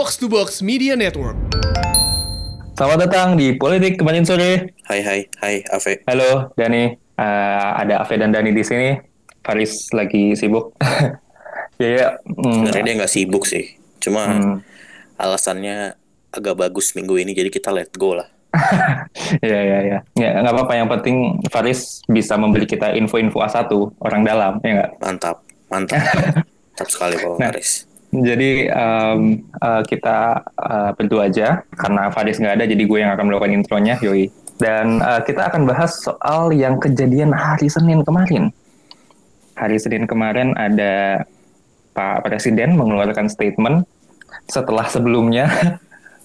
Box to Box Media Network. Selamat datang di Politik kemarin sore. Hai hai hai Ave. Halo Dani, uh, ada Ave dan Dani di sini. Faris lagi sibuk. ya ya. Hmm. Sebenarnya dia nggak sibuk sih, cuma hmm. alasannya agak bagus minggu ini, jadi kita let go lah. ya ya ya. Ya nggak apa-apa. Yang penting Faris bisa memberi kita info-info A1 orang dalam, ya nggak? Mantap, mantap. mantap sekali Pak nah, Faris. Jadi um, uh, kita uh, berdua aja. Karena Faris nggak ada, jadi gue yang akan melakukan intronya, Yoi. Dan uh, kita akan bahas soal yang kejadian hari Senin kemarin. Hari Senin kemarin ada Pak Presiden mengeluarkan statement setelah sebelumnya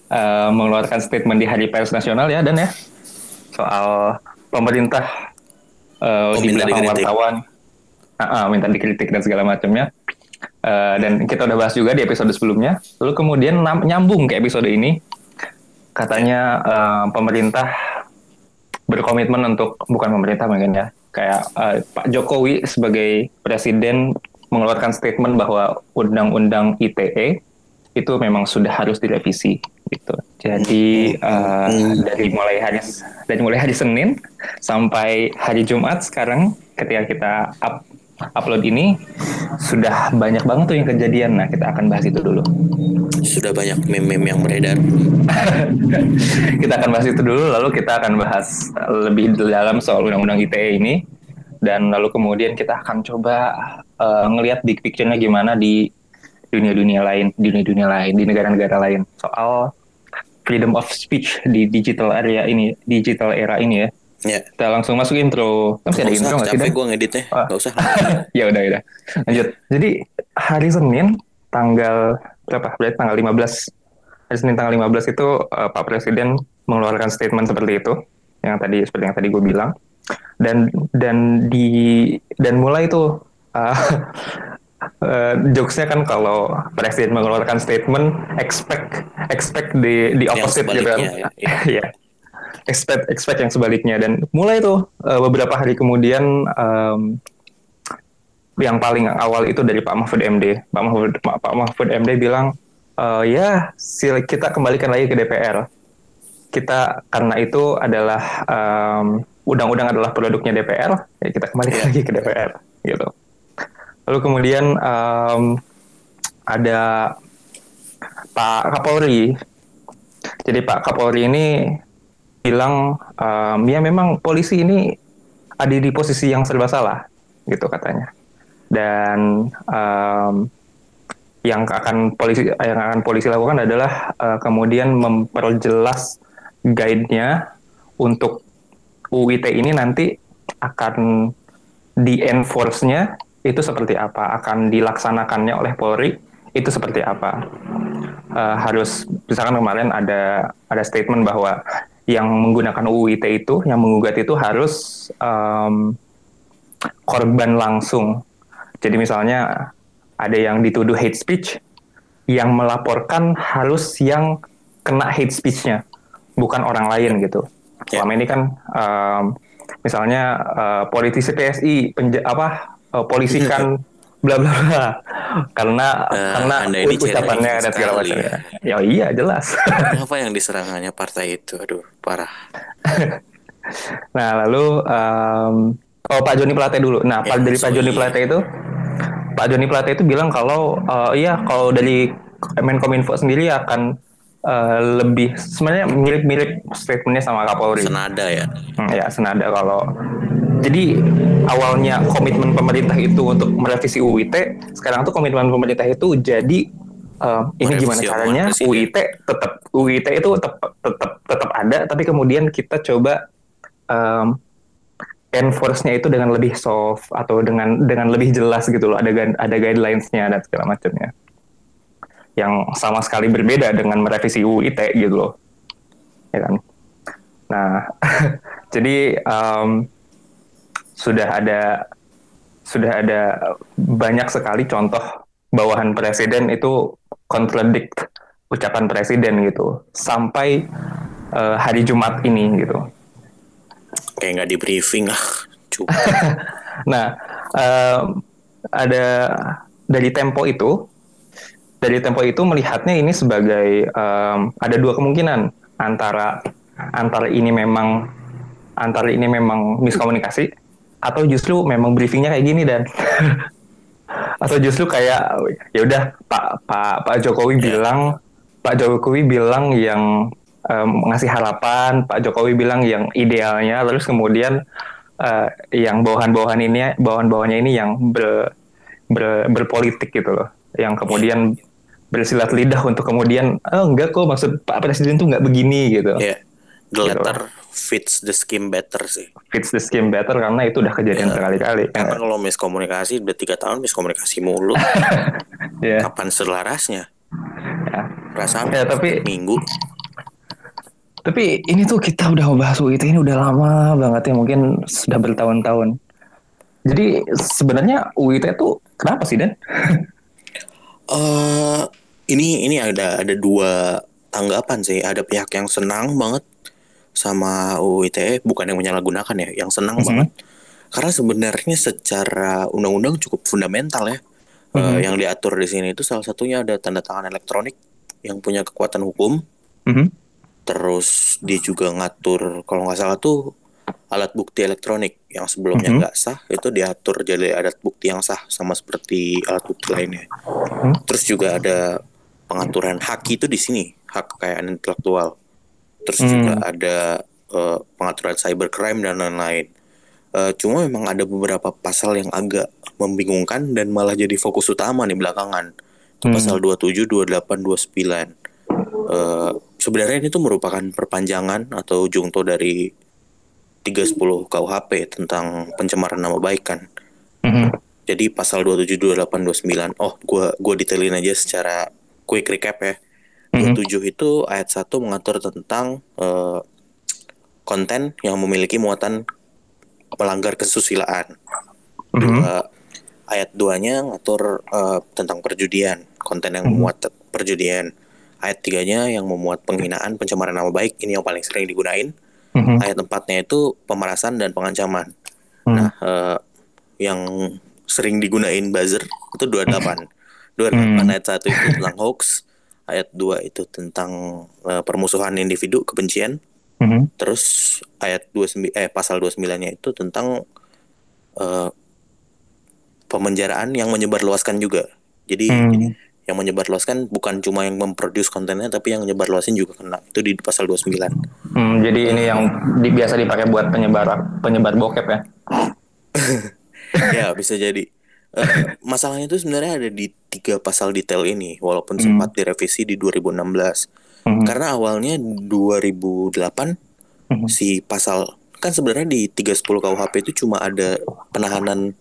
uh, mengeluarkan statement di Hari Pers Nasional ya, dan ya. Soal pemerintah uh, oh, di belakang wartawan, uh, uh, minta dikritik dan segala macamnya Uh, dan kita udah bahas juga di episode sebelumnya. Lalu kemudian nyambung ke episode ini, katanya uh, pemerintah berkomitmen untuk bukan pemerintah mungkin ya, kayak uh, Pak Jokowi sebagai presiden mengeluarkan statement bahwa undang-undang ITE itu memang sudah harus direvisi gitu. Jadi uh, dari mulai hari dari mulai hari Senin sampai hari Jumat sekarang ketika kita up upload ini sudah banyak banget tuh yang kejadian. Nah, kita akan bahas itu dulu. Sudah banyak meme-meme yang beredar. kita akan bahas itu dulu, lalu kita akan bahas lebih dalam soal undang-undang ITE ini. Dan lalu kemudian kita akan coba uh, ngelihat big picture-nya gimana di dunia-dunia lain, di dunia-dunia lain, di negara-negara lain. Soal freedom of speech di digital area ini, digital era ini ya Ya. Kita langsung masuk intro. Kan masih ada intro nggak sih? Capek gue ngeditnya. Oh. Gak usah. ya udah udah. Lanjut. Jadi hari Senin tanggal berapa? Berarti tanggal 15. Hari Senin tanggal 15 itu uh, Pak Presiden mengeluarkan statement seperti itu yang tadi seperti yang tadi gue bilang dan dan di dan mulai itu uh, uh, jokesnya kan kalau presiden mengeluarkan statement expect expect di di opposite gitu kan ya, ya. Expect expect yang sebaliknya. Dan mulai tuh uh, beberapa hari kemudian um, yang paling awal itu dari Pak Mahfud MD Pak Mahfud Pak Mahfud MD bilang uh, ya kita kembalikan lagi ke DPR kita karena itu adalah um, undang-undang adalah produknya DPR ya kita kembalikan iya. lagi ke DPR gitu. Lalu kemudian um, ada Pak Kapolri. Jadi Pak Kapolri ini bilang um, ya memang polisi ini ada di posisi yang serba salah gitu katanya. Dan um, yang akan polisi yang akan polisi lakukan adalah uh, kemudian memperjelas guide-nya untuk UIT ini nanti akan di enforce-nya itu seperti apa akan dilaksanakannya oleh Polri itu seperti apa. Uh, harus misalkan kemarin ada ada statement bahwa yang menggunakan UU ITE itu, yang menggugat itu harus um, korban langsung. Jadi misalnya ada yang dituduh hate speech, yang melaporkan harus yang kena hate speech-nya, bukan orang lain gitu. Ya. Selama ini kan um, misalnya uh, politisi PSI, penja apa uh, polisi kan bla bla bla. Karena uh, karena ucapannya dan segala macam ya. ya iya jelas. Apa yang diserangannya partai itu? Aduh parah. Nah lalu um, oh Pak Joni Plate dulu. Nah ya, dari Pak Joni Plate itu Pak Joni Plate itu bilang kalau uh, iya kalau dari Menkominfo sendiri akan Uh, lebih sebenarnya mirip-mirip statementnya sama Kapolri. Senada ya. Hmm, ya senada kalau jadi awalnya komitmen pemerintah itu untuk merevisi UIT, sekarang tuh komitmen pemerintah itu jadi uh, ini gimana caranya UIT tetap UIT itu tetap tetap tetap ada, tapi kemudian kita coba um, enforce-nya itu dengan lebih soft atau dengan dengan lebih jelas gitu loh, ada ada guidelines-nya dan segala macamnya. Yang sama sekali berbeda dengan merevisi UIT gitu loh. Ya kan? Nah, jadi um, sudah ada sudah ada banyak sekali contoh bawahan presiden itu kontradikt ucapan presiden gitu sampai uh, hari Jumat ini gitu. Kayak nggak di briefing ah. nah uh, ada dari Tempo itu dari Tempo itu melihatnya ini sebagai um, ada dua kemungkinan antara antara ini memang antara ini memang miskomunikasi atau justru memang briefingnya kayak gini dan atau justru kayak ya udah Pak Pak Pak Jokowi bilang Pak Jokowi bilang yang um, ngasih harapan Pak Jokowi bilang yang idealnya terus kemudian uh, yang bawahan-bawahan ini bawahan-bawahannya ini yang ber, ber, berpolitik gitu loh yang kemudian bersilat lidah untuk kemudian oh enggak kok maksud Pak Presiden tuh nggak begini gitu. Yeah. The gitu. letter fits the scheme better sih. Fits the scheme better karena itu udah kejadian yeah. berkali-kali. Karena kalau miskomunikasi udah tiga tahun miskomunikasi mulu. yeah. Kapan selarasnya? Ya. Rasanya ya, tapi minggu. Tapi ini tuh kita udah ngebahas UIT ini udah lama banget ya mungkin sudah bertahun-tahun. Jadi sebenarnya UIT itu kenapa sih Dan? uh, ini ini ada ada dua tanggapan sih. Ada pihak yang senang banget sama UU ITE, bukan yang menyalahgunakan ya, yang senang mm -hmm. banget. Karena sebenarnya secara undang-undang cukup fundamental ya. Mm -hmm. uh, yang diatur di sini itu salah satunya ada tanda tangan elektronik yang punya kekuatan hukum. Mm -hmm. Terus dia juga ngatur kalau nggak salah tuh alat bukti elektronik yang sebelumnya mhm. nggak mm -hmm. sah itu diatur jadi alat bukti yang sah sama seperti alat bukti lainnya. Mm -hmm. Terus juga ada pengaturan hak itu di sini hak kekayaan intelektual. Terus mm -hmm. juga ada uh, pengaturan cybercrime dan lain-lain. Uh, cuma memang ada beberapa pasal yang agak membingungkan dan malah jadi fokus utama nih belakangan. Itu hmm. pasal 27, 28, 29. Uh, sebenarnya ini tuh merupakan perpanjangan atau jungto dari 310 KUHP tentang pencemaran nama baik kan. Mm-hmm. Jadi pasal 27, 28, 29. Oh, gua gua detailin aja secara quick recap ya. Mm-hmm. 27 itu ayat 1 mengatur tentang uh, konten yang memiliki muatan melanggar kesusilaan. Mm-hmm. Dua, ayat 2-nya ngatur uh, tentang perjudian, konten yang mm-hmm. memuat perjudian. Ayat 3-nya yang memuat penghinaan, pencemaran nama baik, ini yang paling sering digunain hmm Ayat empatnya itu pemerasan dan pengancaman. Mm-hmm. Nah, uh, yang sering digunain buzzer itu 28. 28 mm-hmm. ayat 1 itu tentang hoax, ayat 2 itu tentang uh, permusuhan individu, kebencian. Mm-hmm. Terus ayat 29 eh pasal 29-nya itu tentang uh, pemenjaraan yang menyebarluaskan juga. Jadi mm-hmm yang menyebarluaskan bukan cuma yang memproduce kontennya tapi yang menyebarluasin juga kena itu di pasal 29. Hmm, jadi ini yang di, biasa dipakai buat penyebar penyebar bokep ya. ya, bisa jadi. Uh, masalahnya itu sebenarnya ada di tiga pasal detail ini walaupun hmm. sempat direvisi di 2016. Hmm. Karena awalnya 2008 hmm. si pasal kan sebenarnya di 310 KUHP itu cuma ada penahanan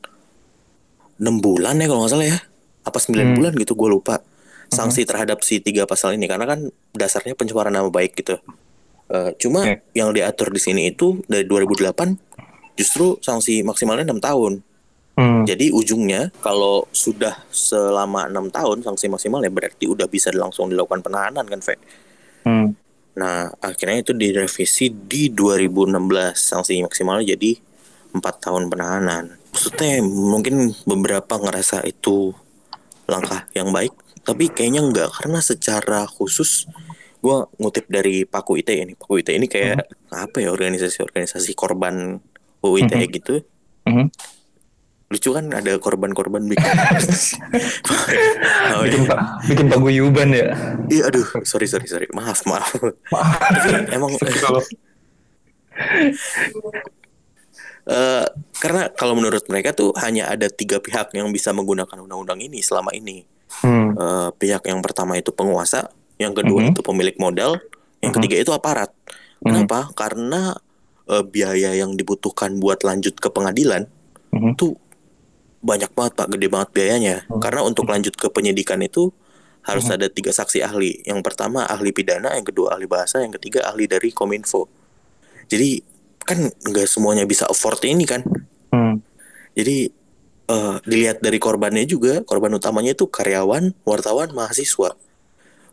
6 bulan ya kalau nggak salah ya apa 9 hmm. bulan gitu gue lupa sanksi hmm. terhadap si tiga pasal ini karena kan dasarnya pencemaran nama baik gitu. Uh, cuma okay. yang diatur di sini itu dari 2008 justru sanksi maksimalnya enam tahun. Hmm. Jadi ujungnya kalau sudah selama enam tahun sanksi maksimalnya berarti udah bisa langsung dilakukan penahanan kan, Fe? Hmm. Nah akhirnya itu direvisi di 2016 sanksi maksimalnya jadi empat tahun penahanan. Maksudnya mungkin beberapa ngerasa itu langkah yang baik tapi kayaknya enggak karena secara khusus gue ngutip dari Paku ITE ini Paku ITE ini kayak hmm. apa ya organisasi-organisasi korban UIT hmm. gitu hmm. Lucu kan ada korban-korban bikin oh, bikin, ya. bikin paguyuban ya iya aduh sorry sorry sorry maaf maaf, maaf. emang Uh, karena kalau menurut mereka tuh hanya ada tiga pihak yang bisa menggunakan undang-undang ini selama ini. Hmm. Uh, pihak yang pertama itu penguasa, yang kedua hmm. itu pemilik modal, yang hmm. ketiga itu aparat. Hmm. Kenapa? Karena uh, biaya yang dibutuhkan buat lanjut ke pengadilan hmm. tuh banyak banget pak, gede banget biayanya. Hmm. Karena untuk lanjut ke penyidikan itu harus hmm. ada tiga saksi ahli. Yang pertama ahli pidana, yang kedua ahli bahasa, yang ketiga ahli dari kominfo. Jadi kan nggak semuanya bisa afford ini kan hmm. jadi uh, dilihat dari korbannya juga korban utamanya itu karyawan wartawan mahasiswa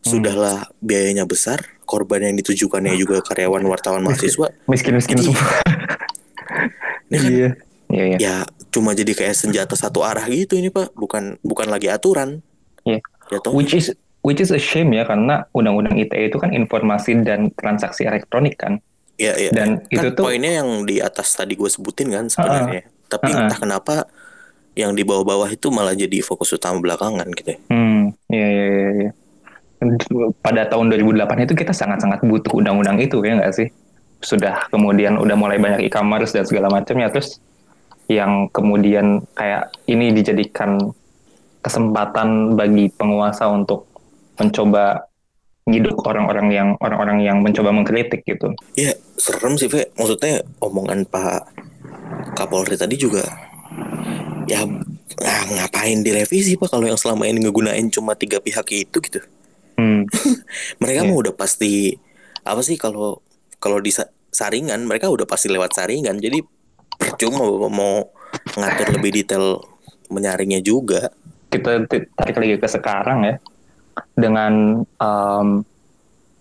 sudahlah hmm. biayanya besar korban yang ditujukannya juga karyawan wartawan mahasiswa miskin miskin semua ini kan iya. Iya, iya. ya cuma jadi kayak senjata satu arah gitu ini pak bukan bukan lagi aturan iya. Jatuh. which is which is a shame ya karena undang-undang ITE itu kan informasi dan transaksi elektronik kan. Iya, iya. Dan kan itu tuh- poinnya yang di atas tadi gue sebutin kan sebenarnya. Tapi Uh-uh. entah kenapa yang di bawah-bawah itu malah jadi fokus utama belakangan gitu. Hmm, iya iya iya. iya. Pada tahun 2008 itu kita sangat-sangat butuh undang-undang itu ya nggak sih? Sudah kemudian udah mulai banyak e-commerce dan segala macamnya terus yang kemudian kayak ini dijadikan kesempatan bagi penguasa untuk mencoba ngiduk orang-orang yang orang-orang yang mencoba mengkritik gitu. Iya, serem sih, Fe. Maksudnya omongan Pak Kapolri tadi juga ya ah, ngapain direvisi Pak kalau yang selama ini ngegunain cuma tiga pihak itu gitu. Hmm, Mereka Iya. mah udah pasti apa sih kalau kalau di sa- saringan mereka udah pasti lewat saringan. Jadi percuma mau ngatur lebih detail menyaringnya juga. kita tarik lagi ke sekarang ya dengan um,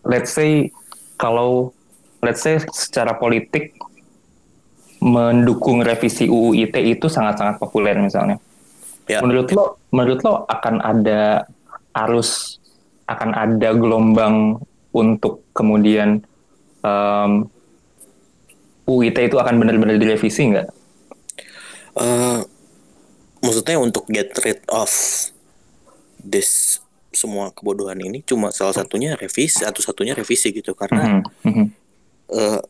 let's say kalau let's say secara politik mendukung revisi UU ITE itu sangat-sangat populer misalnya. Ya. Menurut lo, menurut lo akan ada arus, akan ada gelombang untuk kemudian um, UU ITE itu akan benar-benar direvisi nggak? Eh, maksudnya untuk get rid of this semua kebodohan ini cuma salah satunya revisi satu-satunya revisi gitu karena Mhm, mhm. eh,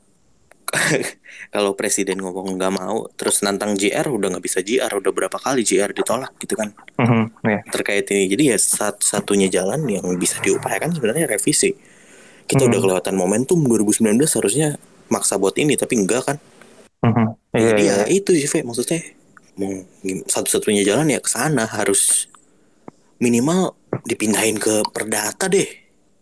kalau presiden ngomong nggak mau terus nantang JR udah nggak bisa JR udah berapa kali JR ditolak gitu kan Mhm, ya. terkait ini jadi ya satu-satunya jalan yang bisa diupayakan sebenarnya revisi kita Hmm. udah kelewatan momentum 2019 harusnya maksa buat ini tapi enggak kan? Mhm. Iya, jadi iya, ya itu sih Fe, maksudnya mau satu-satunya jalan ya ke sana harus minimal dipindahin ke perdata deh.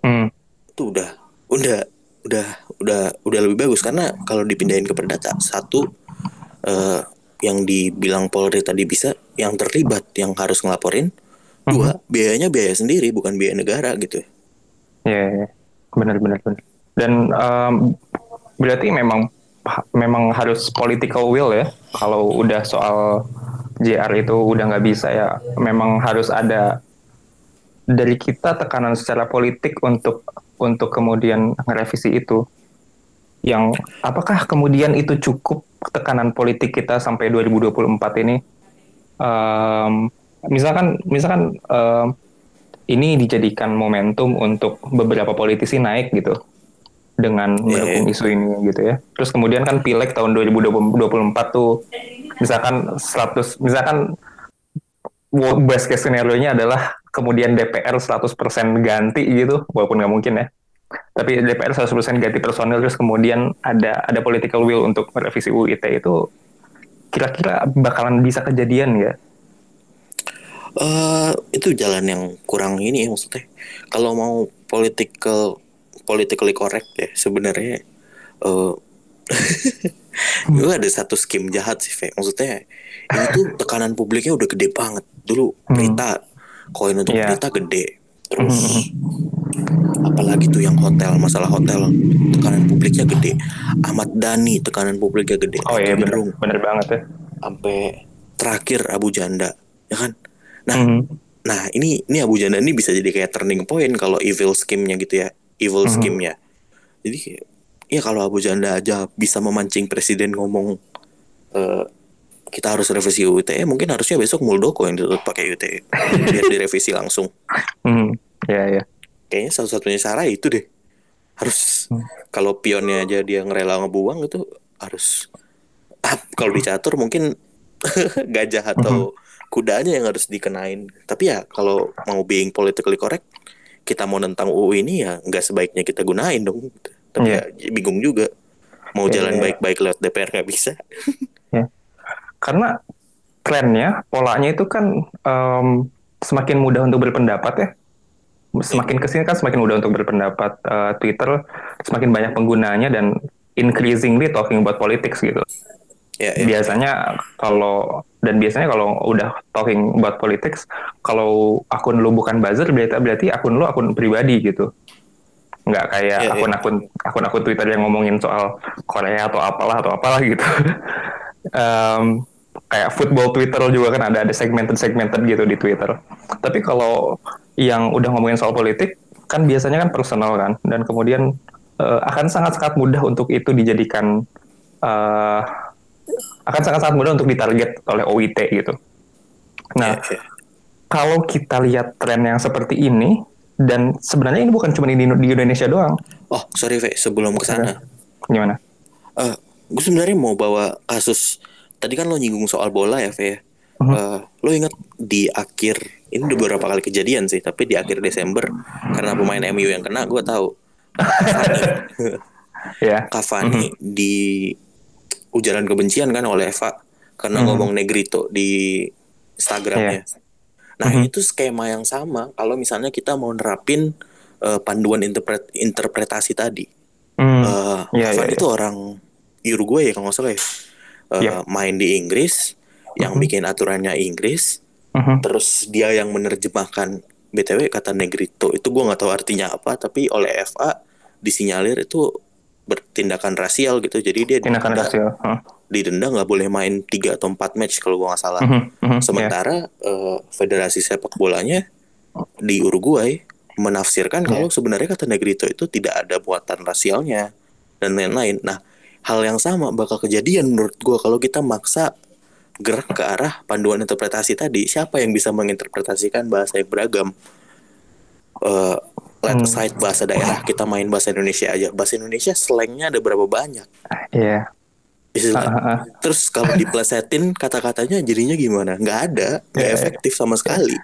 Hmm, itu udah udah udah udah udah lebih bagus. Karena kalau dipindahin ke perdata satu eh, yang dibilang Polri tadi bisa yang terlibat yang harus ngelaporin. Dua biayanya biaya sendiri bukan biaya negara gitu. Iya, iya. benar benar benar. Dan em, berarti memang memang harus political will ya. Kalau udah soal JR itu udah nggak bisa ya, memang harus ada dari kita tekanan secara politik untuk untuk kemudian merevisi itu. Yang apakah kemudian itu cukup tekanan politik kita sampai 2024 ini? Em, misalkan misalkan em, ini dijadikan momentum untuk beberapa politisi naik gitu dengan mendukung Iya. isu ini gitu ya. Terus kemudian kan pileg tahun 2024 tuh misalkan 100 misalkan best case scenario-nya adalah kemudian DPR 100% ganti gitu walaupun nggak mungkin ya. Tapi DPR 100% ganti personil terus kemudian ada ada political will untuk merevisi UU ITE itu kira-kira bakalan bisa kejadian ya? eh itu jalan yang kurang ini ya maksudnya kalau mau political politically correct ya sebenarnya eh itu ada satu skim jahat sih Fe. maksudnya ini tuh tekanan publiknya udah gede banget dulu Hmm. berita koin untuk Iya. berita gede terus apalagi tuh yang hotel masalah hotel tekanan publiknya gede Ahmad Dhani tekanan publiknya gede Oh iya bener, bener banget ya. sampai terakhir Abu Janda ya kan nah Mhm. Nah ini ini Abu Janda ini bisa jadi kayak turning point kalau evil scheme-nya gitu ya, evil Mhm. scheme-nya. Jadi ya kalau Abu Janda aja bisa memancing presiden ngomong eh, kita harus revisi UU ITE, mungkin harusnya besok Muldoko yang ditutup pakai UTE biar direvisi langsung. Hmm, ya ya. Kayaknya satu-satunya cara itu deh. Harus Hmm. kalau pionnya aja dia ngerela ngebuang itu harus ah, kalau dicatur mungkin gajah atau kudanya yang harus dikenain. Tapi ya kalau mau being politically correct, kita mau tentang UU ini ya nggak sebaiknya kita gunain dong. Tapi Iya. ya bingung juga. Mau Iya, jalan iya. baik-baik lewat DPR nggak bisa. Karena trennya, polanya itu kan em, semakin mudah untuk berpendapat ya. Semakin ke sini kan semakin mudah untuk berpendapat. Eh, Twitter semakin banyak penggunanya dan increasingly talking about politics gitu. Ya, ya. Biasanya kalau dan biasanya kalau udah talking about politics, kalau akun lu bukan buzzer berarti berarti akun lu akun pribadi gitu. Nggak kayak Iya, iya. akun-akun akun-akun Twitter yang ngomongin soal Korea atau apalah atau apalah gitu. Em, kayak football Twitter juga kan ada ada segmented segmented gitu di Twitter. Tapi kalau yang udah ngomongin soal politik kan biasanya kan personal kan dan kemudian uh, akan sangat sangat mudah untuk itu dijadikan uh, akan sangat sangat mudah untuk ditarget oleh OIT gitu. Nah, yeah, yeah. kalau kita lihat tren yang seperti ini dan sebenarnya ini bukan cuma di, di Indonesia doang. Oh, sorry Ve, sebelum ke sana. Gimana? Uh, gue sebenarnya mau bawa kasus tadi kan lo nyinggung soal bola ya, Ve. Uh-huh. Uh, lo inget di akhir ini udah beberapa kali kejadian sih, tapi di akhir Desember karena pemain MU yang kena, gue tahu. Cavani, yeah. Cavani uh-huh. di ujaran kebencian kan oleh Eva karena uh-huh. ngomong negrito di Instagramnya. Yeah. Nah uh-huh. itu skema yang sama kalau misalnya kita mau nerapin uh, panduan interpret interpretasi tadi. Uh, uh, yeah, Cavani yeah, itu orang Uruguay ya kalau nggak salah ya uh, yeah. main di Inggris, yang uh-huh. bikin aturannya Inggris, uh-huh. terus dia yang menerjemahkan btw kata negrito itu gue nggak tahu artinya apa, tapi oleh FA disinyalir itu bertindakan rasial gitu, jadi dia tindakan didenda, rasial, huh? didenda nggak boleh main tiga atau empat match kalau gue nggak salah. Uh-huh. Uh-huh. Sementara yeah. uh, federasi sepak bolanya di Uruguay menafsirkan yeah. kalau sebenarnya kata negrito itu tidak ada buatan rasialnya dan lain-lain. Nah, hal yang sama bakal kejadian menurut gue kalau kita maksa gerak ke arah panduan interpretasi tadi siapa yang bisa menginterpretasikan bahasa yang beragam uh, let aside bahasa daerah kita main bahasa Indonesia aja. Bahasa Indonesia slangnya ada berapa banyak? Iya. Yeah. uh, uh, terus kalau diplesetin kata-katanya jadinya gimana? Nggak ada nggak yeah. efektif sama sekali.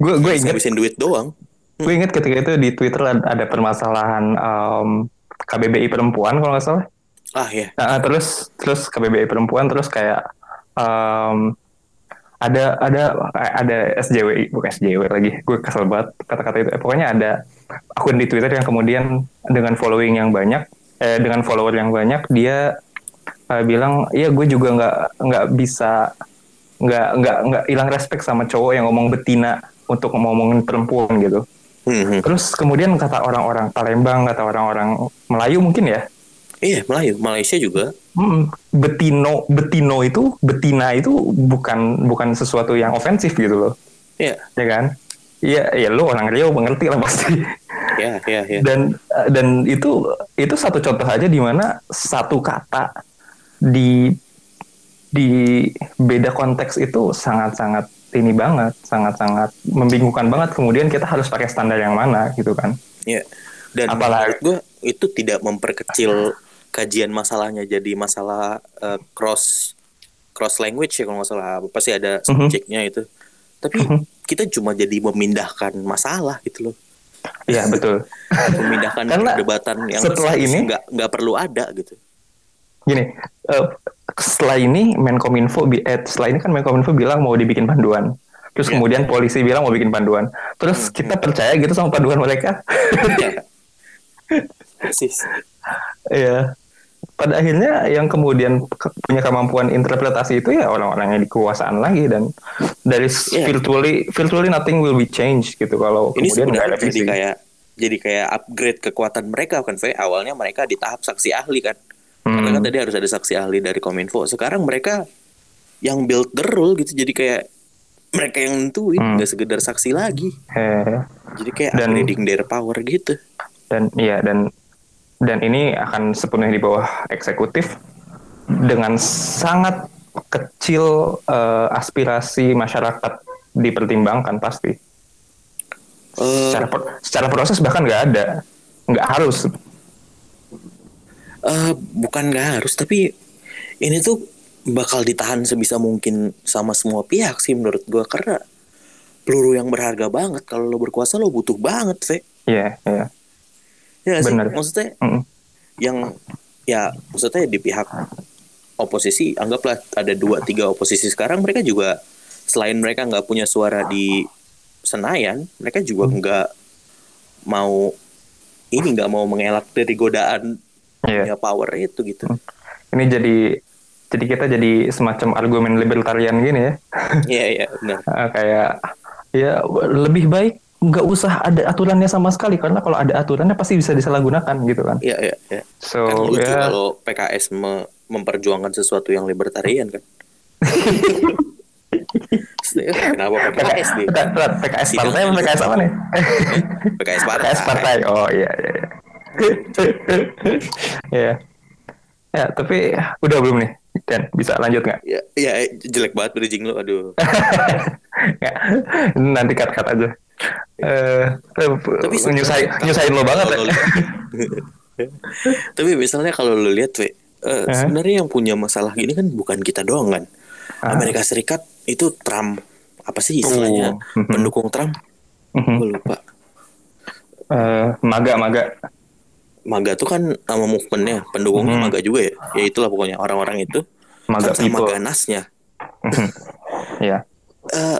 Gue gue ingat habisin duit doang. gue inget ketika itu di Twitter ada permasalahan um, KBBI perempuan kalau nggak salah. Ah ya. Nah, terus terus KBBI perempuan terus kayak um, ada ada ada SJW bukan SJW lagi. Gue kesel banget kata-kata itu. Eh, pokoknya ada akun di Twitter yang kemudian dengan following yang banyak eh, dengan follower yang banyak dia uh, bilang iya gue juga nggak nggak bisa nggak nggak nggak hilang respect sama cowok yang ngomong betina untuk ngomongin perempuan gitu. Hmm. terus kemudian kata orang-orang Palembang kata orang-orang Melayu mungkin ya Iya, Melayu, Malaysia juga. Hmm, betino, betino itu, betina itu bukan bukan sesuatu yang ofensif gitu loh. Iya. Ya kan? Iya, ya lo orang Riau mengerti lah pasti. Iya, iya, iya. Dan dan itu itu satu contoh aja di mana satu kata di di beda konteks itu sangat-sangat ini banget, sangat-sangat membingungkan banget. Kemudian kita harus pakai standar yang mana gitu kan? Iya. Dan apalagi gue itu tidak memperkecil kajian masalahnya jadi masalah uh, cross cross language ya kalau nggak salah pasti ada mhm. subjeknya itu tapi uh-huh. kita cuma jadi memindahkan masalah gitu loh Iya betul memindahkan perdebatan yang setelah ini nggak nggak perlu ada gitu gini uh, setelah ini Menkominfo eh, setelah ini kan Menkominfo bilang mau dibikin panduan terus yeah. kemudian polisi bilang mau bikin panduan terus hmm. kita hmm. percaya gitu sama panduan mereka iya. persis Iya pada akhirnya yang kemudian punya kemampuan interpretasi itu ya orang-orang yang di kekuasaan lagi dan dari yeah. virtually virtually nothing will be changed gitu kalau ini kemudian nggak ada jadi kayak jadi kayak upgrade kekuatan mereka kan V awalnya mereka di tahap saksi ahli kan hmm. karena kan tadi harus ada saksi ahli dari kominfo sekarang mereka yang build the rule gitu jadi kayak mereka yang nentuin hmm. nggak hmm. sekedar saksi lagi He. jadi kayak dan, upgrading their power gitu dan iya dan dan ini akan sepenuhnya di bawah eksekutif dengan sangat kecil uh, aspirasi masyarakat dipertimbangkan pasti. Uh, secara secara proses bahkan nggak ada, nggak harus. Uh, bukan nggak harus, tapi ini tuh bakal ditahan sebisa mungkin sama semua pihak sih menurut gua karena peluru yang berharga banget kalau lo berkuasa lo butuh banget. Iya, yeah, iya. Yeah. Ya sih, maksudnya mm yang ya maksudnya di pihak oposisi anggaplah ada dua tiga oposisi sekarang mereka juga selain mereka nggak punya suara di Senayan, mereka juga mm. nggak mau ini nggak mau mengelak dari godaan yeah. power itu gitu. Mm. Ini jadi jadi kita jadi semacam argumen libertarian gini ya. Iya iya benar. Kayak ya lebih baik nggak usah ada aturannya sama sekali karena kalau ada aturannya pasti bisa disalahgunakan gitu kan. Iya iya. iya. So kan lucu ya. kalau PKS me memperjuangkan sesuatu yang libertarian kan. Kenapa PKS nih? PKS partai apa PKS apa nih? PKS partai. PKS partai. Oh iya iya. iya. Iya. Ya, tapi udah belum nih? Dan bisa lanjut nggak? Ya, ya jelek banget bridging lu, aduh. Ya, nanti cut-cut aja. Eh, Tapi nyusahin, nyusahin lo banget ya. Tapi misalnya kalau lu lihat, we, eh, sebenarnya yang punya masalah gini kan bukan kita doang kan. Ah. Amerika Serikat itu Trump apa sih istilahnya Mhm. pendukung Trump? Mhm. Gue lupa. Eh, maga maga. MAGA tuh kan nama movementnya, pendukungnya Mhm. MAGA juga ya. Ya itulah pokoknya orang-orang itu Maga kan sama people. ganasnya. Ya. Eh,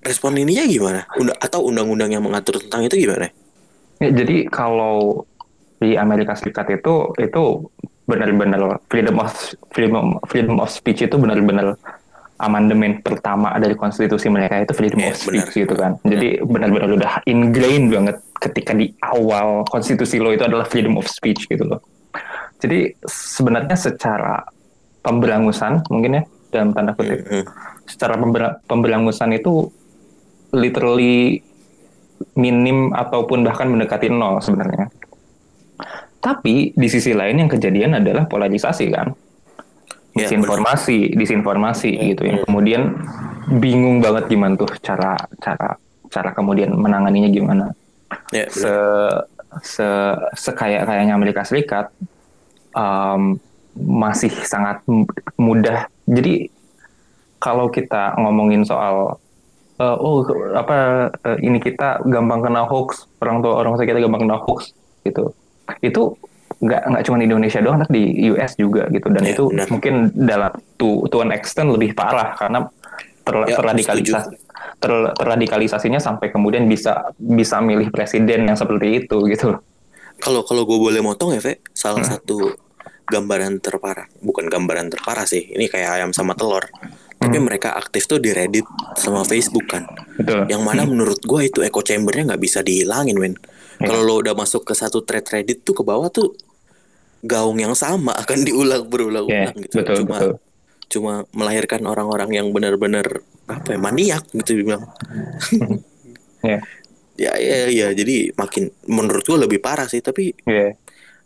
respon ininya gimana? Unda- atau undang-undang yang mengatur tentang itu gimana? Ya, jadi kalau di Amerika Serikat itu itu benar-benar freedom of freedom freedom of speech itu benar-benar amandemen pertama dari konstitusi mereka itu freedom Iya, of speech benar. gitu kan. Jadi benar-benar udah ingrained banget ketika di awal konstitusi lo itu adalah freedom of speech gitu loh. Jadi sebenarnya secara pemberangusan mungkin ya dalam tanda kutip Mhm. secara pember- pemberangusan itu literally minim ataupun bahkan mendekati nol sebenarnya. Tapi di sisi lain yang kejadian adalah polarisasi kan, Ya, disinformasi, disinformasi Ya, gitu yang ya. kemudian bingung banget gimana tuh cara cara cara kemudian menanganinya gimana. Ya, Se se sekaya kayaknya Amerika Serikat um, masih sangat mudah. Jadi kalau kita ngomongin soal eh, oh apa eh, ini kita gampang kena hoax orang tua orang tua kita gampang kena hoax gitu itu nggak nggak cuma di Indonesia doang tapi di US juga gitu dan Ya, itu benar. mungkin dalam to to an extent lebih parah karena ter- Ya, terradikalisasi ter- terradikalisasinya sampai kemudian bisa bisa milih presiden yang seperti itu gitu Kalau kalau gue boleh motong ya, Ve, salah Hmm. satu gambaran terparah, bukan gambaran terparah sih. Ini kayak ayam sama telur. Tapi Hmm. mereka aktif tuh di Reddit sama Facebook kan. betul Yang mana menurut gue itu echo chambernya nggak bisa dihilangin, men. Ya. Kalau lo udah masuk ke satu thread Reddit tuh ke bawah tuh gaung yang sama akan diulang berulang-ulang Ya, gitu. betul cuma betul cuma melahirkan orang-orang yang benar-benar apa ya maniak gitu dibilang. ya Ya ya ya jadi makin menurut gue lebih parah sih tapi ya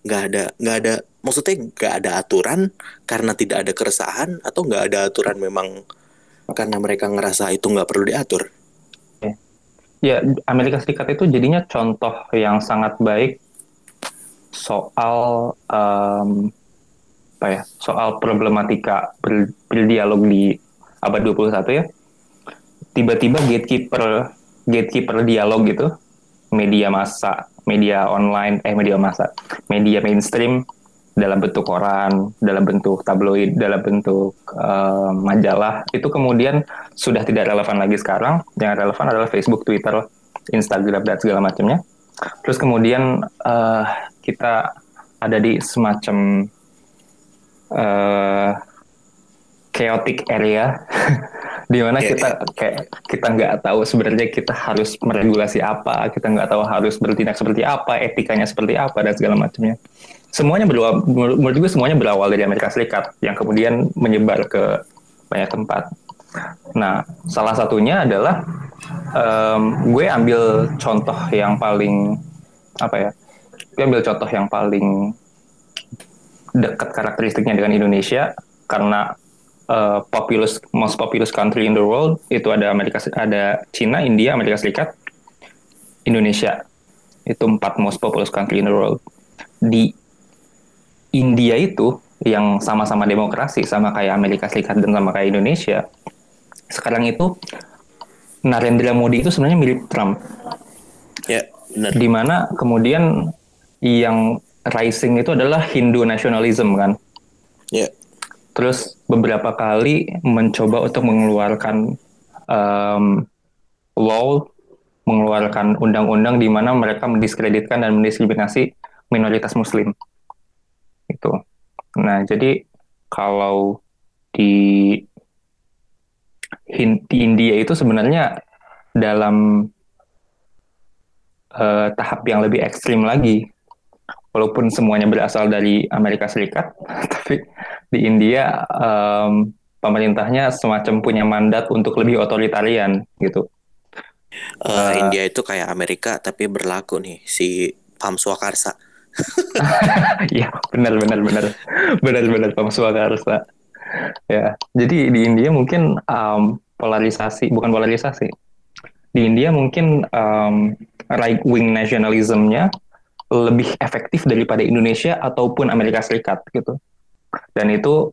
nggak ada nggak ada maksudnya nggak ada aturan karena tidak ada keresahan atau nggak ada aturan memang karena mereka ngerasa itu nggak perlu diatur Ya, Amerika Serikat itu jadinya contoh yang sangat baik soal em, apa ya? Soal problematika ber- berdialog di abad 21 ya. Tiba-tiba gatekeeper gatekeeper dialog gitu, media massa, media online, eh media massa, media mainstream dalam bentuk koran, dalam bentuk tabloid, dalam bentuk em, majalah itu kemudian sudah tidak relevan lagi sekarang. Yang relevan adalah Facebook, Twitter, Instagram dan segala macamnya. Terus kemudian eh, kita ada di semacam eh, chaotic area di mana kita kayak kita nggak tahu sebenarnya kita harus meregulasi apa, kita nggak tahu harus bertindak seperti apa, etikanya seperti apa dan segala macamnya. Semuanya berawal, menurut gue semuanya berawal dari Amerika Serikat yang kemudian menyebar ke banyak tempat. Nah, salah satunya adalah em, gue ambil contoh yang paling apa ya? Gue ambil contoh yang paling dekat karakteristiknya dengan Indonesia karena eh, populous most populous country in the world itu ada Amerika ada Cina, India, Amerika Serikat, Indonesia. Itu empat most populous country in the world. Di India itu yang sama-sama demokrasi sama kayak Amerika Serikat dan sama kayak Indonesia. Sekarang itu Narendra Modi itu sebenarnya mirip Trump ya benar di mana kemudian yang rising itu adalah Hindu nationalism kan. ya Terus beberapa kali mencoba untuk mengeluarkan em, law, mengeluarkan undang-undang di mana mereka mendiskreditkan dan mendiskriminasi minoritas Muslim. Itu. Nah, jadi kalau di di India itu sebenarnya dalam eh, tahap yang lebih ekstrim lagi. Walaupun semuanya berasal dari Amerika Serikat, tapi di India em, pemerintahnya semacam punya mandat untuk lebih otoritarian gitu. Uh, India itu kayak Amerika tapi berlaku nih si Pam Swakarsa. Iya benar benar benar. Benar benar Pam Swakarsa. Ya jadi di India mungkin um, polarisasi bukan polarisasi. Di India mungkin um, right wing nationalismnya lebih efektif daripada Indonesia ataupun Amerika Serikat gitu. Dan itu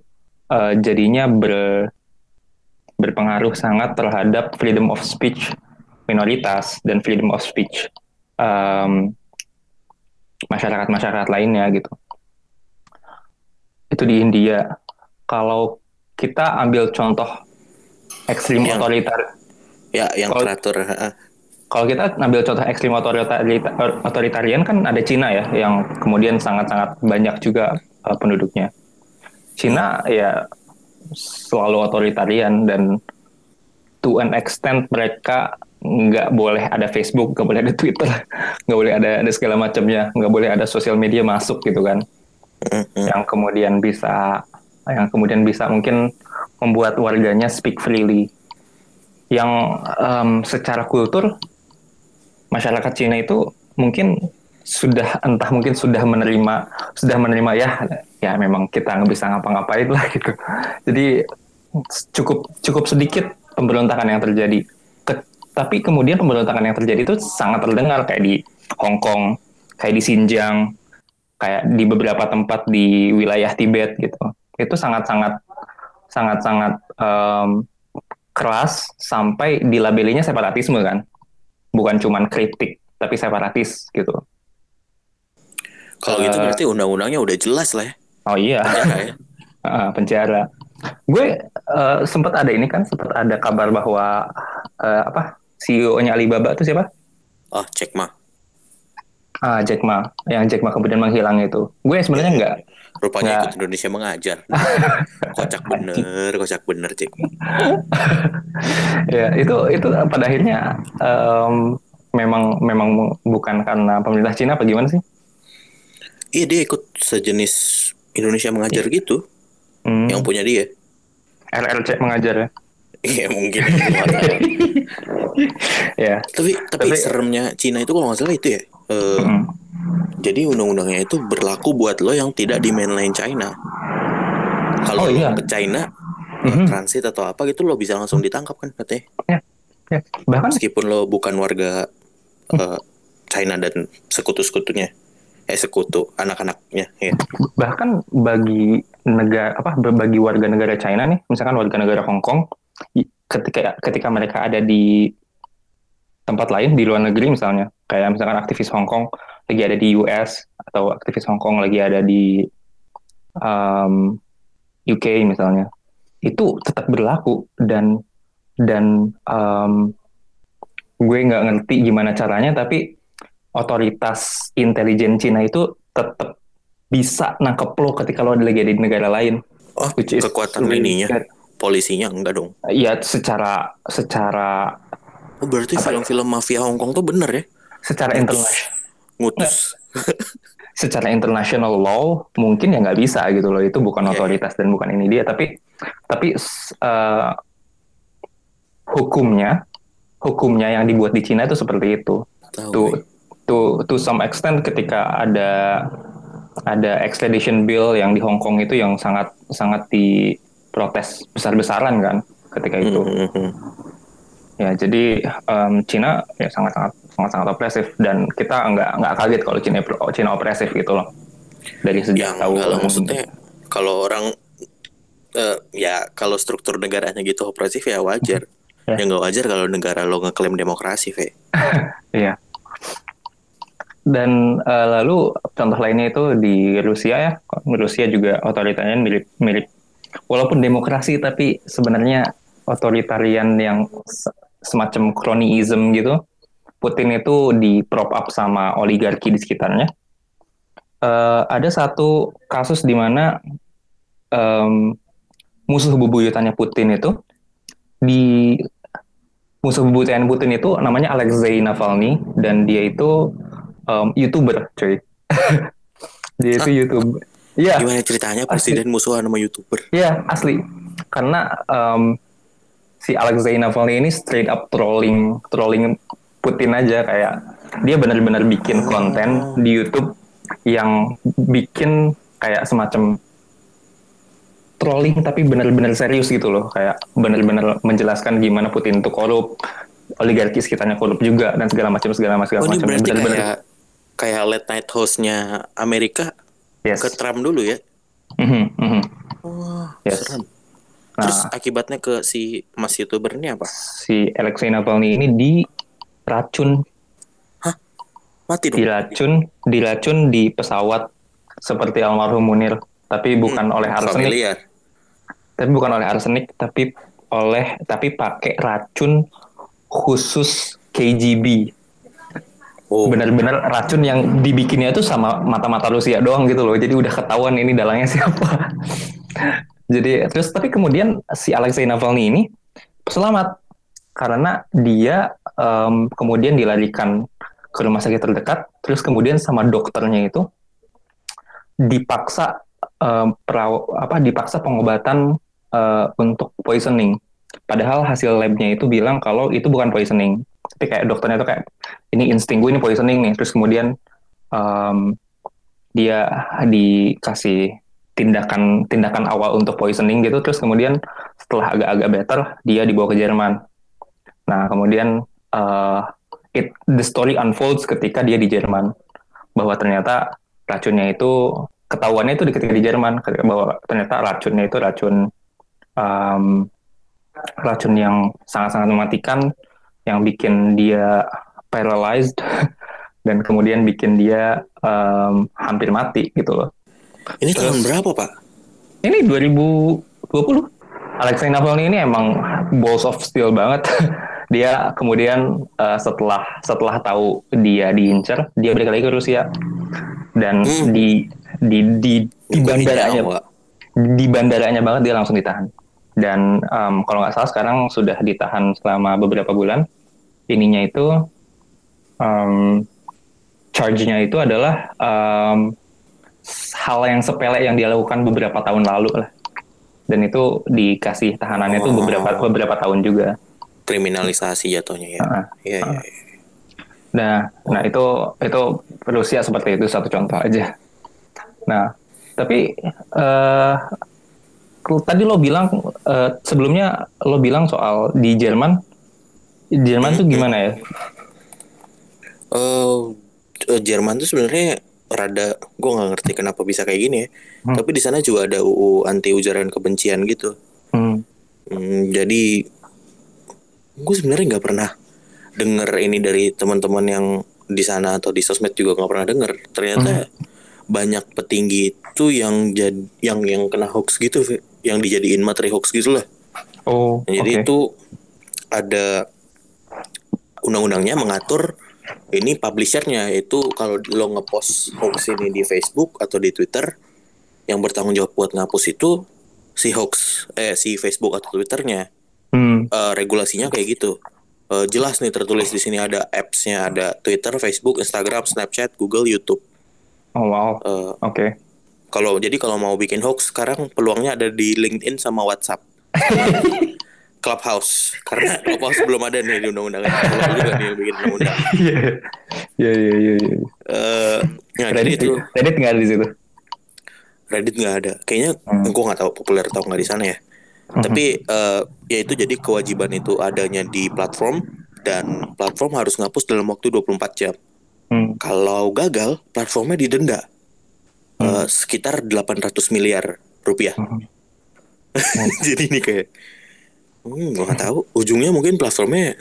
uh, jadinya ber berpengaruh sangat terhadap freedom of speech minoritas dan freedom of speech. Um, masyarakat-masyarakat lainnya gitu. Itu di India. Kalau kita ambil contoh ekstrim yang, otoriter, ya yang kalau, teratur. Kalau kita ambil contoh ekstrim otoritarian kan ada Cina ya, yang kemudian sangat-sangat banyak juga uh, penduduknya. Cina ya selalu otoritarian dan to an extent mereka nggak boleh ada Facebook, nggak boleh ada Twitter, nggak boleh ada ada segala macamnya, nggak boleh ada sosial media masuk gitu kan, mm-hmm. yang kemudian bisa, yang kemudian bisa mungkin membuat warganya speak freely, yang um, secara kultur masyarakat Cina itu mungkin sudah entah mungkin sudah menerima sudah menerima ya ya memang kita nggak bisa ngapa-ngapain lah gitu. Jadi cukup cukup sedikit pemberontakan yang terjadi tapi kemudian pemberontakan yang terjadi itu sangat terdengar kayak di Hong Kong, kayak di Xinjiang, kayak di beberapa tempat di wilayah Tibet gitu. Itu sangat-sangat sangat-sangat um, keras sampai dilabelinya separatisme kan. Bukan cuma kritik, tapi separatis gitu. Kalau uh, gitu eh, berarti undang-undangnya udah jelas lah ya. Oh iya. Penjara ya. uh, penjara. Gue uh, sempat ada ini kan, sempat ada kabar bahwa uh, apa CEO-nya Alibaba itu siapa? Oh, Jack Ma. Ah, Jack Ma. Yang Jack Ma kemudian menghilang itu. Gue sebenarnya enggak. Rupanya enggak. ikut Indonesia mengajar. kocak bener, kocak bener, Jack ya, itu itu pada akhirnya um, memang memang bukan karena pemerintah Cina apa gimana sih? Iya, dia ikut sejenis Indonesia mengajar iya. gitu. Hmm. Yang punya dia. RRC mengajar ya. Iya mungkin. ya. Tapi, tapi tapi seremnya Cina itu kalau nggak salah itu ya. Uh. Jadi undang-undangnya itu berlaku buat lo yang tidak di mainland China. Kalau oh, iya. ke China mm-hmm. transit atau apa gitu lo bisa langsung ditangkap kan katanya. Ya. ya. Bahkan meskipun lo bukan warga uh, China dan sekutu-sekutunya eh sekutu anak-anaknya ya. Bahkan bagi negara apa bagi warga negara China nih, misalkan warga negara Hong Kong ketika ketika mereka ada di tempat lain di luar negeri misalnya. Kayak misalkan aktivis Hong Kong lagi ada di US atau aktivis Hong Kong lagi ada di um, UK misalnya. Itu tetap berlaku dan dan um, gue nggak ngerti gimana caranya tapi otoritas intelijen Cina itu tetap bisa nangkep lo ketika lo lagi ada di negara lain. Oh, kekuatan ininya polisinya enggak dong? Iya, secara secara Oh, berarti film-film mafia Hong Kong tuh bener ya? Secara internasional. Ngutus. secara international law mungkin ya nggak bisa gitu loh. Itu bukan yeah, iya. otoritas dan bukan ini dia, tapi tapi uh, hukumnya hukumnya yang dibuat di Cina itu seperti itu. Tahu, to, to to some extent ketika ada ada extradition bill yang di Hong Kong itu yang sangat sangat di protes besar-besaran kan ketika itu. Mm -hmm. Ya, jadi um, Cina ya sangat-sangat sangat-sangat opresif dan kita nggak nggak kaget kalau Cina Cina opresif gitu loh dari sejak tahu. Kalau maksudnya kalau orang uh, ya kalau struktur negaranya gitu opresif ya wajar. Ya. Yang nggak wajar kalau negara lo ngeklaim demokrasi, Ve. Iya. Dan uh, lalu contoh lainnya itu di Rusia ya, Rusia juga otoritarian mirip mirip walaupun demokrasi tapi sebenarnya otoritarian yang semacam kroniism gitu. Putin itu di prop up sama oligarki di sekitarnya. Uh, ada satu kasus di mana um, musuh bebuyutannya Putin itu di musuh bebuyutan Putin itu namanya Alexei Navalny dan dia itu um, youtuber, cuy. dia itu youtuber Iya. Gimana ceritanya presiden asli. musuhan sama youtuber? Iya asli. karena um, si Alexei Navalny ini straight up trolling trolling Putin aja kayak dia benar-benar bikin konten di YouTube yang bikin kayak semacam trolling tapi benar-benar serius gitu loh kayak benar-benar menjelaskan gimana Putin itu korup oligarki sekitarnya korup juga dan segala macam segala macam segala Oh macam Benar-benar- kayak kayak late night hostnya Amerika yes ke Trump dulu ya. Mhm, mhm. Wah, Yes. serem. Nah. Terus akibatnya ke si mas youtuber ini apa? si Alexei Navalny ini diracun Mati dong. diracun diracun di pesawat seperti almarhum Munir tapi bukan Hmm, oleh arsenik familiar. tapi bukan oleh arsenik tapi oleh tapi pakai racun khusus KGB Oh, benar-benar racun yang dibikinnya itu sama mata-mata Rusia doang gitu loh. Jadi udah ketahuan ini dalangnya siapa. Jadi terus tapi kemudian si Alexei Navalny ini selamat. Karena dia em, kemudian dilarikan ke rumah sakit terdekat terus kemudian sama dokternya itu dipaksa em, peraw- apa dipaksa pengobatan eh, untuk poisoning. Padahal hasil labnya itu bilang kalau itu bukan poisoning tapi kayak dokternya itu kayak ini insting gue ini poisoning nih. Terus kemudian em, dia dikasih tindakan tindakan awal untuk poisoning gitu. Terus kemudian setelah agak-agak better dia dibawa ke Jerman. Nah kemudian eh, it the story unfolds ketika dia di Jerman. Bahwa ternyata racunnya itu ketahuannya itu ketika di Jerman. Bahwa ternyata racunnya itu racun em, racun yang sangat-sangat mematikan yang bikin dia paralyzed dan kemudian bikin dia em, hampir mati gitu loh. ini tahun terus- berapa pak? Ini 2020. Alexei Navalny ini emang balls of steel banget. dia kemudian eh, setelah setelah tahu dia diincar, dia balik lagi ke Rusia dan Hmm. di di di di bandaranya di bandaranya banget dia langsung ditahan. Dan em, kalau nggak salah sekarang sudah ditahan selama beberapa bulan. Ininya itu em, charge-nya itu adalah em, hal yang sepele yang dia lakukan beberapa tahun lalu lah. Dan itu dikasih tahanannya itu Oh. beberapa beberapa tahun juga. kriminalisasi jatuhnya ya. Heeh. Iya, iya, iya. Nah, nah itu itu Rusia seperti itu satu contoh aja. Nah, tapi eh tadi lo bilang eh, sebelumnya lo bilang soal di Jerman, Jerman tuh gimana ya? Eh, eh, Jerman tuh sebenarnya rada gue nggak ngerti kenapa bisa kayak gini ya. Hmm. Tapi di sana juga ada UU anti ujaran kebencian gitu. Hmm, Hmm, jadi gue sebenarnya nggak pernah denger ini dari teman-teman yang di sana atau di sosmed juga nggak pernah denger. Ternyata banyak petinggi itu yang jad, yang yang kena hoax gitu, Vi. Yang dijadiin materi hoax gitu lah. Oh, Jadi oke. itu ada undang-undangnya mengatur ini publishernya itu kalau lo ngepost hoax ini di Facebook atau di Twitter yang bertanggung jawab buat ngapus itu si hoax eh si Facebook atau Twitternya Hmm, Eh, regulasinya kayak gitu Eh, jelas nih tertulis di sini ada apps-nya ada Twitter, Facebook, Instagram, Snapchat, Google, YouTube oh wow, Eh, oke. Kalau jadi kalau mau bikin hoax sekarang peluangnya ada di LinkedIn sama WhatsApp. Clubhouse. Karena Clubhouse belum ada nih di undang-undang. Juga nih bikin undang-undang. Iya, iya, iya, iya. iya. Eh, nah jadi Reddit, itu Reddit nggak ada di situ. Reddit nggak ada. Kayaknya Hmm. gue nggak tahu populer atau nggak di sana ya. Tapi eh, ya itu jadi kewajiban itu adanya di platform. Dan platform harus ngapus dalam waktu 24 jam. Hmm, kalau gagal platformnya didenda Hmm. eh, sekitar 800 miliar rupiah Hmm. jadi ini kayak hmm, gue nggak tahu ujungnya mungkin platformnya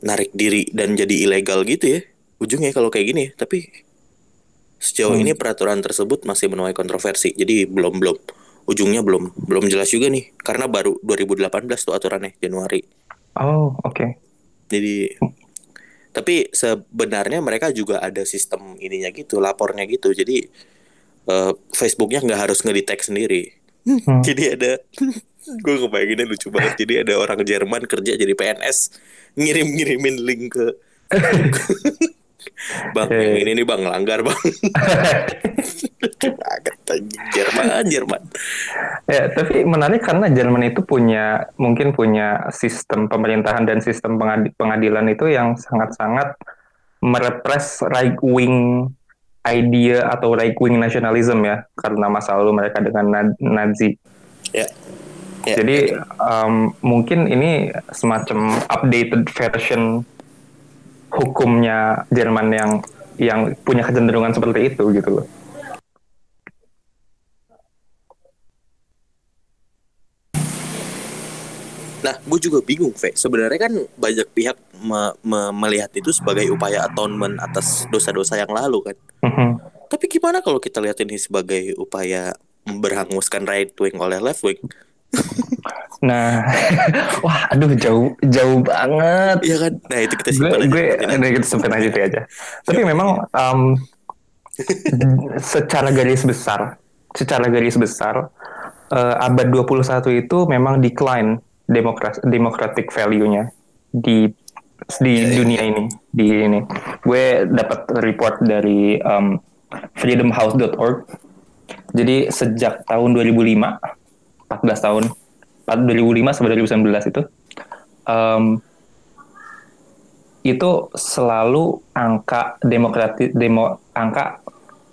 narik diri dan jadi ilegal gitu ya ujungnya kalau kayak gini tapi sejauh Hmm. ini peraturan tersebut masih menuai kontroversi jadi belum belum ujungnya belum belum jelas juga nih karena baru 2018 tuh aturannya Januari Oh, oke. jadi tapi sebenarnya mereka juga ada sistem ininya gitu lapornya gitu jadi eh, Facebooknya nggak harus ngedetect sendiri Hmm. jadi ada gue ngebayanginnya lucu banget jadi ada orang Jerman kerja jadi PNS ngirim ngirimin link ke bang Iya, yang iya. ini nih bang langgar bang Jerman, Jerman. Ya, tapi menarik karena Jerman itu punya mungkin punya sistem pemerintahan dan sistem pengadilan itu yang sangat-sangat merepres right wing idea atau right wing nationalism ya karena masa lalu mereka dengan Nazi. Ya. ya Jadi um, mungkin ini semacam updated version hukumnya Jerman yang yang punya kecenderungan seperti itu gitu loh. Nah, gue juga bingung, Fe. Sebenarnya kan banyak pihak me me melihat itu sebagai upaya atonement atas dosa-dosa yang lalu kan. Mm-hmm. Tapi gimana kalau kita lihat ini sebagai upaya berhanguskan right wing oleh left wing? nah, wah, aduh jauh jauh banget. Iya kan? Nah itu kita simpan gue, aja. Gue, kita simpan aja itu aja. Tapi memang um, secara garis besar, secara garis besar, uh, abad 21 itu memang decline demokrat democratic value-nya di di yeah, iya. dunia yeah. ini di ini gue dapat report dari um, freedomhouse.org jadi sejak tahun 2005 14 tahun 2005 sampai 2019 itu um, itu selalu angka demokrati demo angka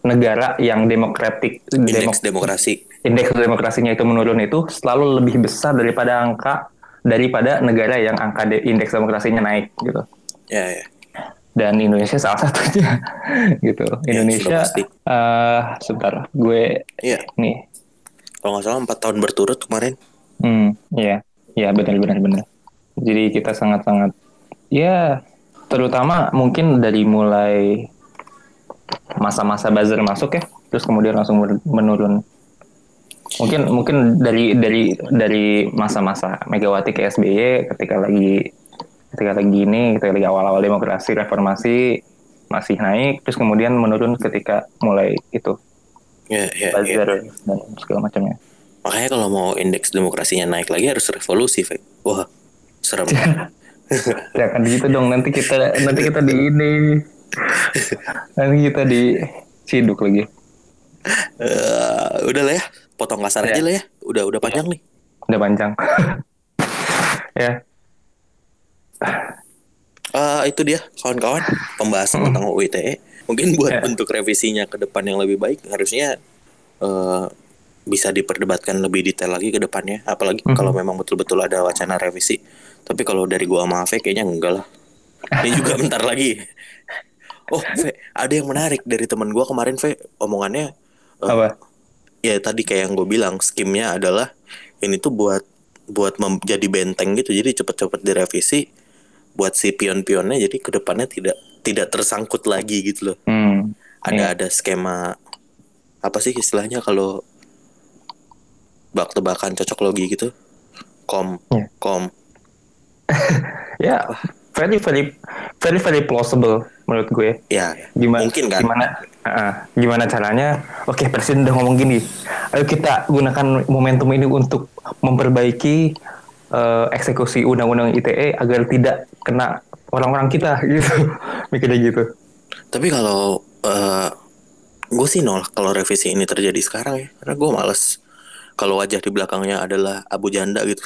negara yang demokratik indeks demok demokrasi indeks demokrasinya itu menurun itu selalu lebih besar daripada angka daripada negara yang angka de indeks demokrasinya naik gitu. Ya, ya. Dan Indonesia salah satunya gitu. Ya, Indonesia uh, sebentar gue ya. nih. Kalau nggak salah empat tahun berturut kemarin. Hmm, iya. Ya, benar benar benar. Jadi kita sangat-sangat ya terutama mungkin dari mulai masa-masa buzzer masuk ya, terus kemudian langsung menurun mungkin mungkin dari dari dari masa-masa Megawati ke SBY ketika lagi ketika lagi ini ketika lagi awal-awal demokrasi reformasi masih naik terus kemudian menurun ketika mulai itu. Ya, ya, ya. dan segala macamnya. Makanya kalau mau indeks demokrasinya naik lagi harus revolusi Fek. wah serem. Ya kan gitu dong nanti kita nanti kita di ini. Nanti kita di ciduk lagi. Uh, udah lah ya potong kasar ya. aja lah ya. Udah udah panjang ya. nih. Udah panjang. ya. Uh, itu dia kawan-kawan pembahasan tentang UU ITE. Mungkin buat ya. bentuk revisinya ke depan yang lebih baik harusnya uh, bisa diperdebatkan lebih detail lagi ke depannya. Apalagi mm -hmm. kalau memang betul-betul ada wacana revisi. Tapi kalau dari gua sama Ave kayaknya enggak lah. Ini juga bentar lagi. Oh, Ve, ada yang menarik dari teman gua kemarin, Ve. Omongannya uh, apa? Ya tadi kayak yang gue bilang skimnya adalah ini tuh buat buat menjadi benteng gitu. Jadi cepet-cepet direvisi buat si pion-pionnya jadi ke depannya tidak tidak tersangkut lagi gitu loh. Hmm, ada iya. ada skema apa sih istilahnya kalau bak-tebakan cocok logi gitu? Kom yeah. kom. Ya yeah, very very very very plausible menurut gue. Ya, ya. gimana mungkin kan? gimana uh, gimana caranya? Oke okay, presiden udah ngomong gini. Ayo kita gunakan momentum ini untuk memperbaiki uh, eksekusi undang-undang ITE agar tidak kena orang-orang kita gitu. Mikirnya gitu. Tapi kalau uh, gue sih nolak kalau revisi ini terjadi sekarang ya. Karena gue males kalau wajah di belakangnya adalah Abu Janda gitu.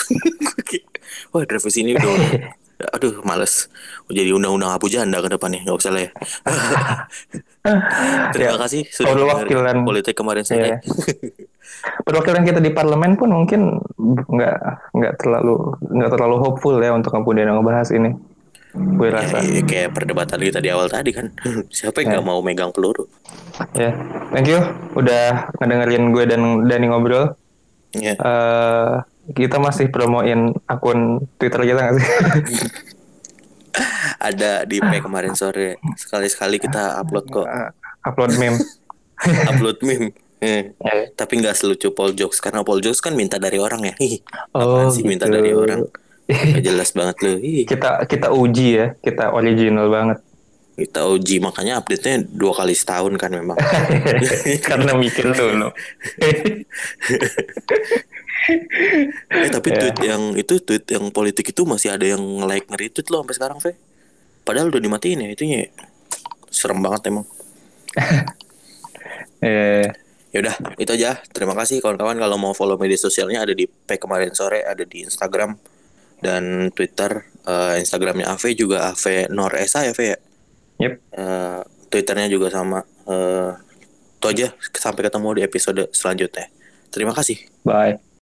Wah revisi ini udah aduh males. Jadi undang-undang Abu Janda ke depannya nggak usah lah ya. Terima ya, kasih sudah perwakilan politik kemarin saya. Ya. perwakilan kita di parlemen pun mungkin nggak nggak terlalu nggak terlalu hopeful ya untuk kemudian ngebahas ini. Gue ya, rasa. ya, kayak perdebatan kita di awal tadi kan. Siapa yang nggak ya. mau megang peluru? Ya thank you. Udah ngedengerin gue dan Dani ngobrol. Ya. uh, kita masih promoin akun Twitter kita nggak sih? Ada di P kemarin sore. Sekali-sekali kita upload kok. Uh, upload meme. upload meme. Eh. Yeah. Tapi nggak selucu Paul Jokes karena Paul Jokes kan minta dari orang ya. Ih, oh, sih gitu. minta dari orang? Gak jelas banget loh. Kita kita uji ya, kita original banget. Kita uji makanya update-nya dua kali setahun kan memang. karena mikir dulu. Eh tapi yeah. tweet yang itu tweet yang politik itu masih ada yang like nge-retweet loh sampai sekarang, Fe. Padahal udah dimatiin ya itunya. Serem banget emang. eh Ya udah, itu aja. Terima kasih kawan-kawan kalau mau follow media sosialnya ada di P kemarin sore, ada di Instagram dan Twitter. Uh, Instagramnya Ave juga Ave Nor Esa ya, Ave ya. Yep. Uh, Twitternya juga sama. Uh, itu aja. Sampai ketemu di episode selanjutnya. Terima kasih. Bye.